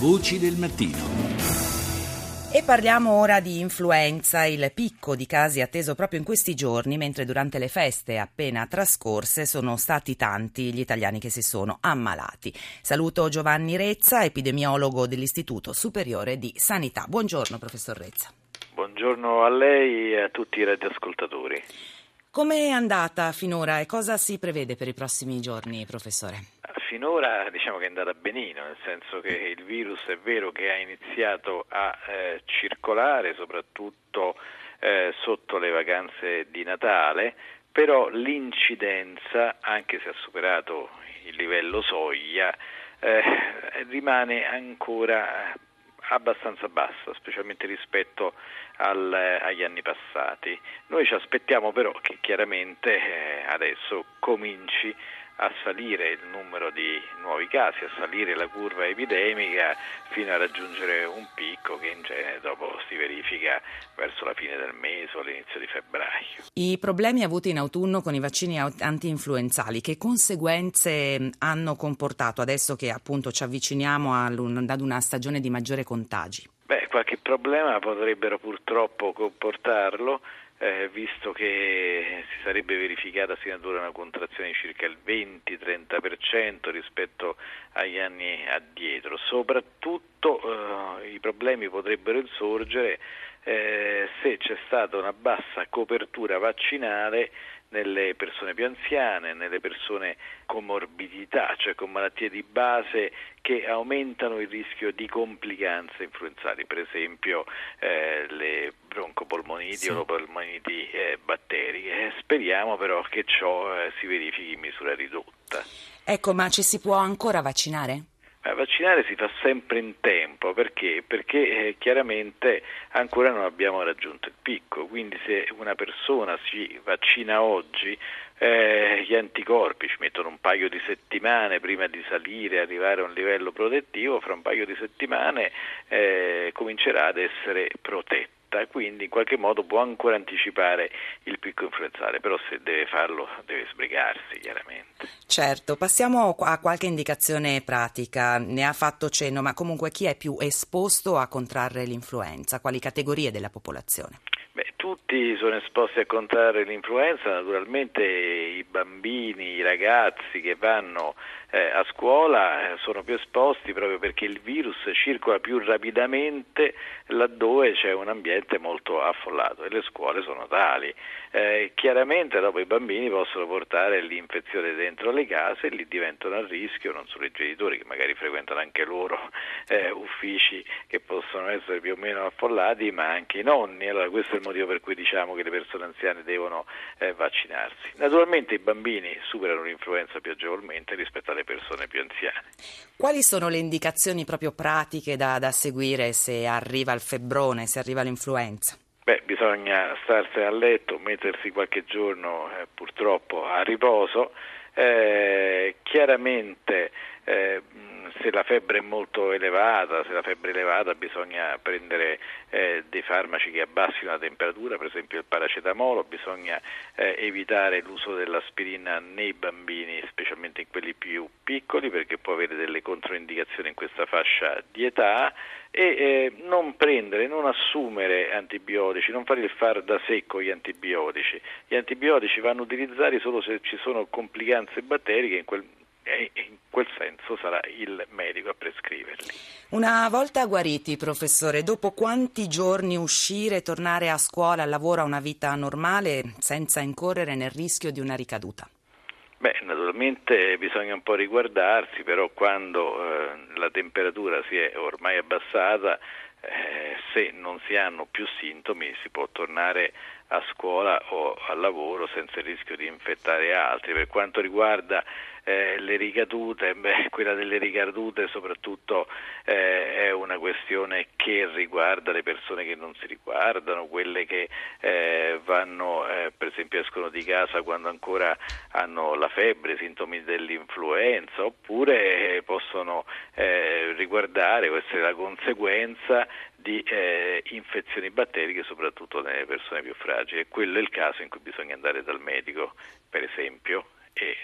Voci del mattino. E parliamo ora di influenza, il picco di casi atteso proprio in questi giorni, mentre durante le feste appena trascorse sono stati tanti gli italiani che si sono ammalati. Saluto Giovanni Rezza, epidemiologo dell'Istituto Superiore di Sanità. Buongiorno, professor Rezza. Buongiorno a lei e a tutti i radioascoltatori. Come è andata finora e cosa si prevede per i prossimi giorni, professore? Finora diciamo che è andata benino, nel senso che il virus è vero che ha iniziato a eh, circolare soprattutto eh, sotto le vacanze di Natale, però l'incidenza, anche se ha superato il livello soglia, eh, rimane ancora abbastanza bassa, specialmente rispetto al, agli anni passati. Noi ci aspettiamo però che chiaramente eh, adesso cominci a salire il numero di nuovi casi, a salire la curva epidemica fino a raggiungere un picco che in genere dopo si verifica verso la fine del mese o all'inizio di febbraio. I problemi avuti in autunno con i vaccini anti-influenzali, che conseguenze hanno comportato adesso che appunto ci avviciniamo ad una stagione di maggiore contagi? Beh, qualche problema potrebbero purtroppo comportarlo eh, visto che si sarebbe verificata sino una contrazione di circa il 20-30% rispetto agli anni addietro. Soprattutto eh, i problemi potrebbero insorgere eh, se c'è stata una bassa copertura vaccinale nelle persone più anziane, nelle persone con morbidità, cioè con malattie di base che aumentano il rischio di complicanze influenzali, per esempio eh, le broncopolmoniti sì. o le polmoniti eh, batteriche. Speriamo però che ciò eh, si verifichi in misura ridotta. Ecco, ma ci si può ancora vaccinare? Ma vaccinare si fa sempre in tempo perché? Perché eh, chiaramente ancora non abbiamo raggiunto il picco, quindi se una persona si vaccina oggi eh, gli anticorpi ci mettono un paio di settimane prima di salire e arrivare a un livello protettivo, fra un paio di settimane eh, comincerà ad essere protetto diretta, quindi in qualche modo può ancora anticipare il picco influenzale, però se deve farlo deve sbrigarsi chiaramente. Certo, passiamo a qualche indicazione pratica, ne ha fatto cenno, ma comunque chi è più esposto a contrarre l'influenza? Quali categorie della popolazione? Tutti sono esposti a contrarre l'influenza, naturalmente i bambini, i ragazzi che vanno eh, a scuola eh, sono più esposti proprio perché il virus circola più rapidamente laddove c'è un ambiente molto affollato e le scuole sono tali. Eh, chiaramente dopo i bambini possono portare l'infezione dentro le case e lì diventano a rischio non solo i genitori che magari frequentano anche loro eh, uffici che possono essere più o meno affollati, ma anche i nonni. Allora questo è il motivo per cui diciamo che le persone anziane devono eh, vaccinarsi. Naturalmente i bambini superano l'influenza più agevolmente rispetto alle persone più anziane. Quali sono le indicazioni proprio pratiche da, da seguire se arriva il febbrone, se arriva l'influenza? Beh, bisogna starsene a letto, mettersi qualche giorno eh, purtroppo a riposo. Eh, chiaramente eh, se la febbre è molto elevata, se la febbre è elevata bisogna prendere eh, dei farmaci che abbassino la temperatura, per esempio il paracetamolo, bisogna eh, evitare l'uso dell'aspirina nei bambini, specialmente in quelli più piccoli, perché può avere delle controindicazioni in questa fascia di età e eh, non prendere, non assumere antibiotici, non fare il far da con gli antibiotici. Gli antibiotici vanno utilizzati solo se ci sono complicanze batteriche in quel e in quel senso sarà il medico a prescriverli. Una volta guariti, professore, dopo quanti giorni uscire, tornare a scuola, al lavoro, a una vita normale senza incorrere nel rischio di una ricaduta? Beh, naturalmente bisogna un po' riguardarsi, però quando eh, la temperatura si è ormai abbassata, eh, se non si hanno più sintomi si può tornare a scuola o al lavoro senza il rischio di infettare altri. Per quanto riguarda eh, le ricadute, beh, quella delle ricadute soprattutto eh, è una questione che riguarda le persone che non si riguardano, quelle che eh, vanno, eh, per esempio escono di casa quando ancora hanno la febbre, sintomi dell'influenza, oppure eh, possono eh, riguardare o essere la conseguenza di eh, infezioni batteriche soprattutto nelle persone più fragili. Quello è il caso in cui bisogna andare dal medico, per esempio, e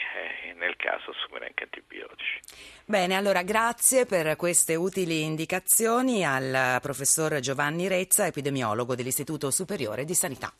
eh, nel caso assumere anche antibiotici. Bene, allora grazie per queste utili indicazioni al professor Giovanni Rezza, epidemiologo dell'Istituto Superiore di Sanità.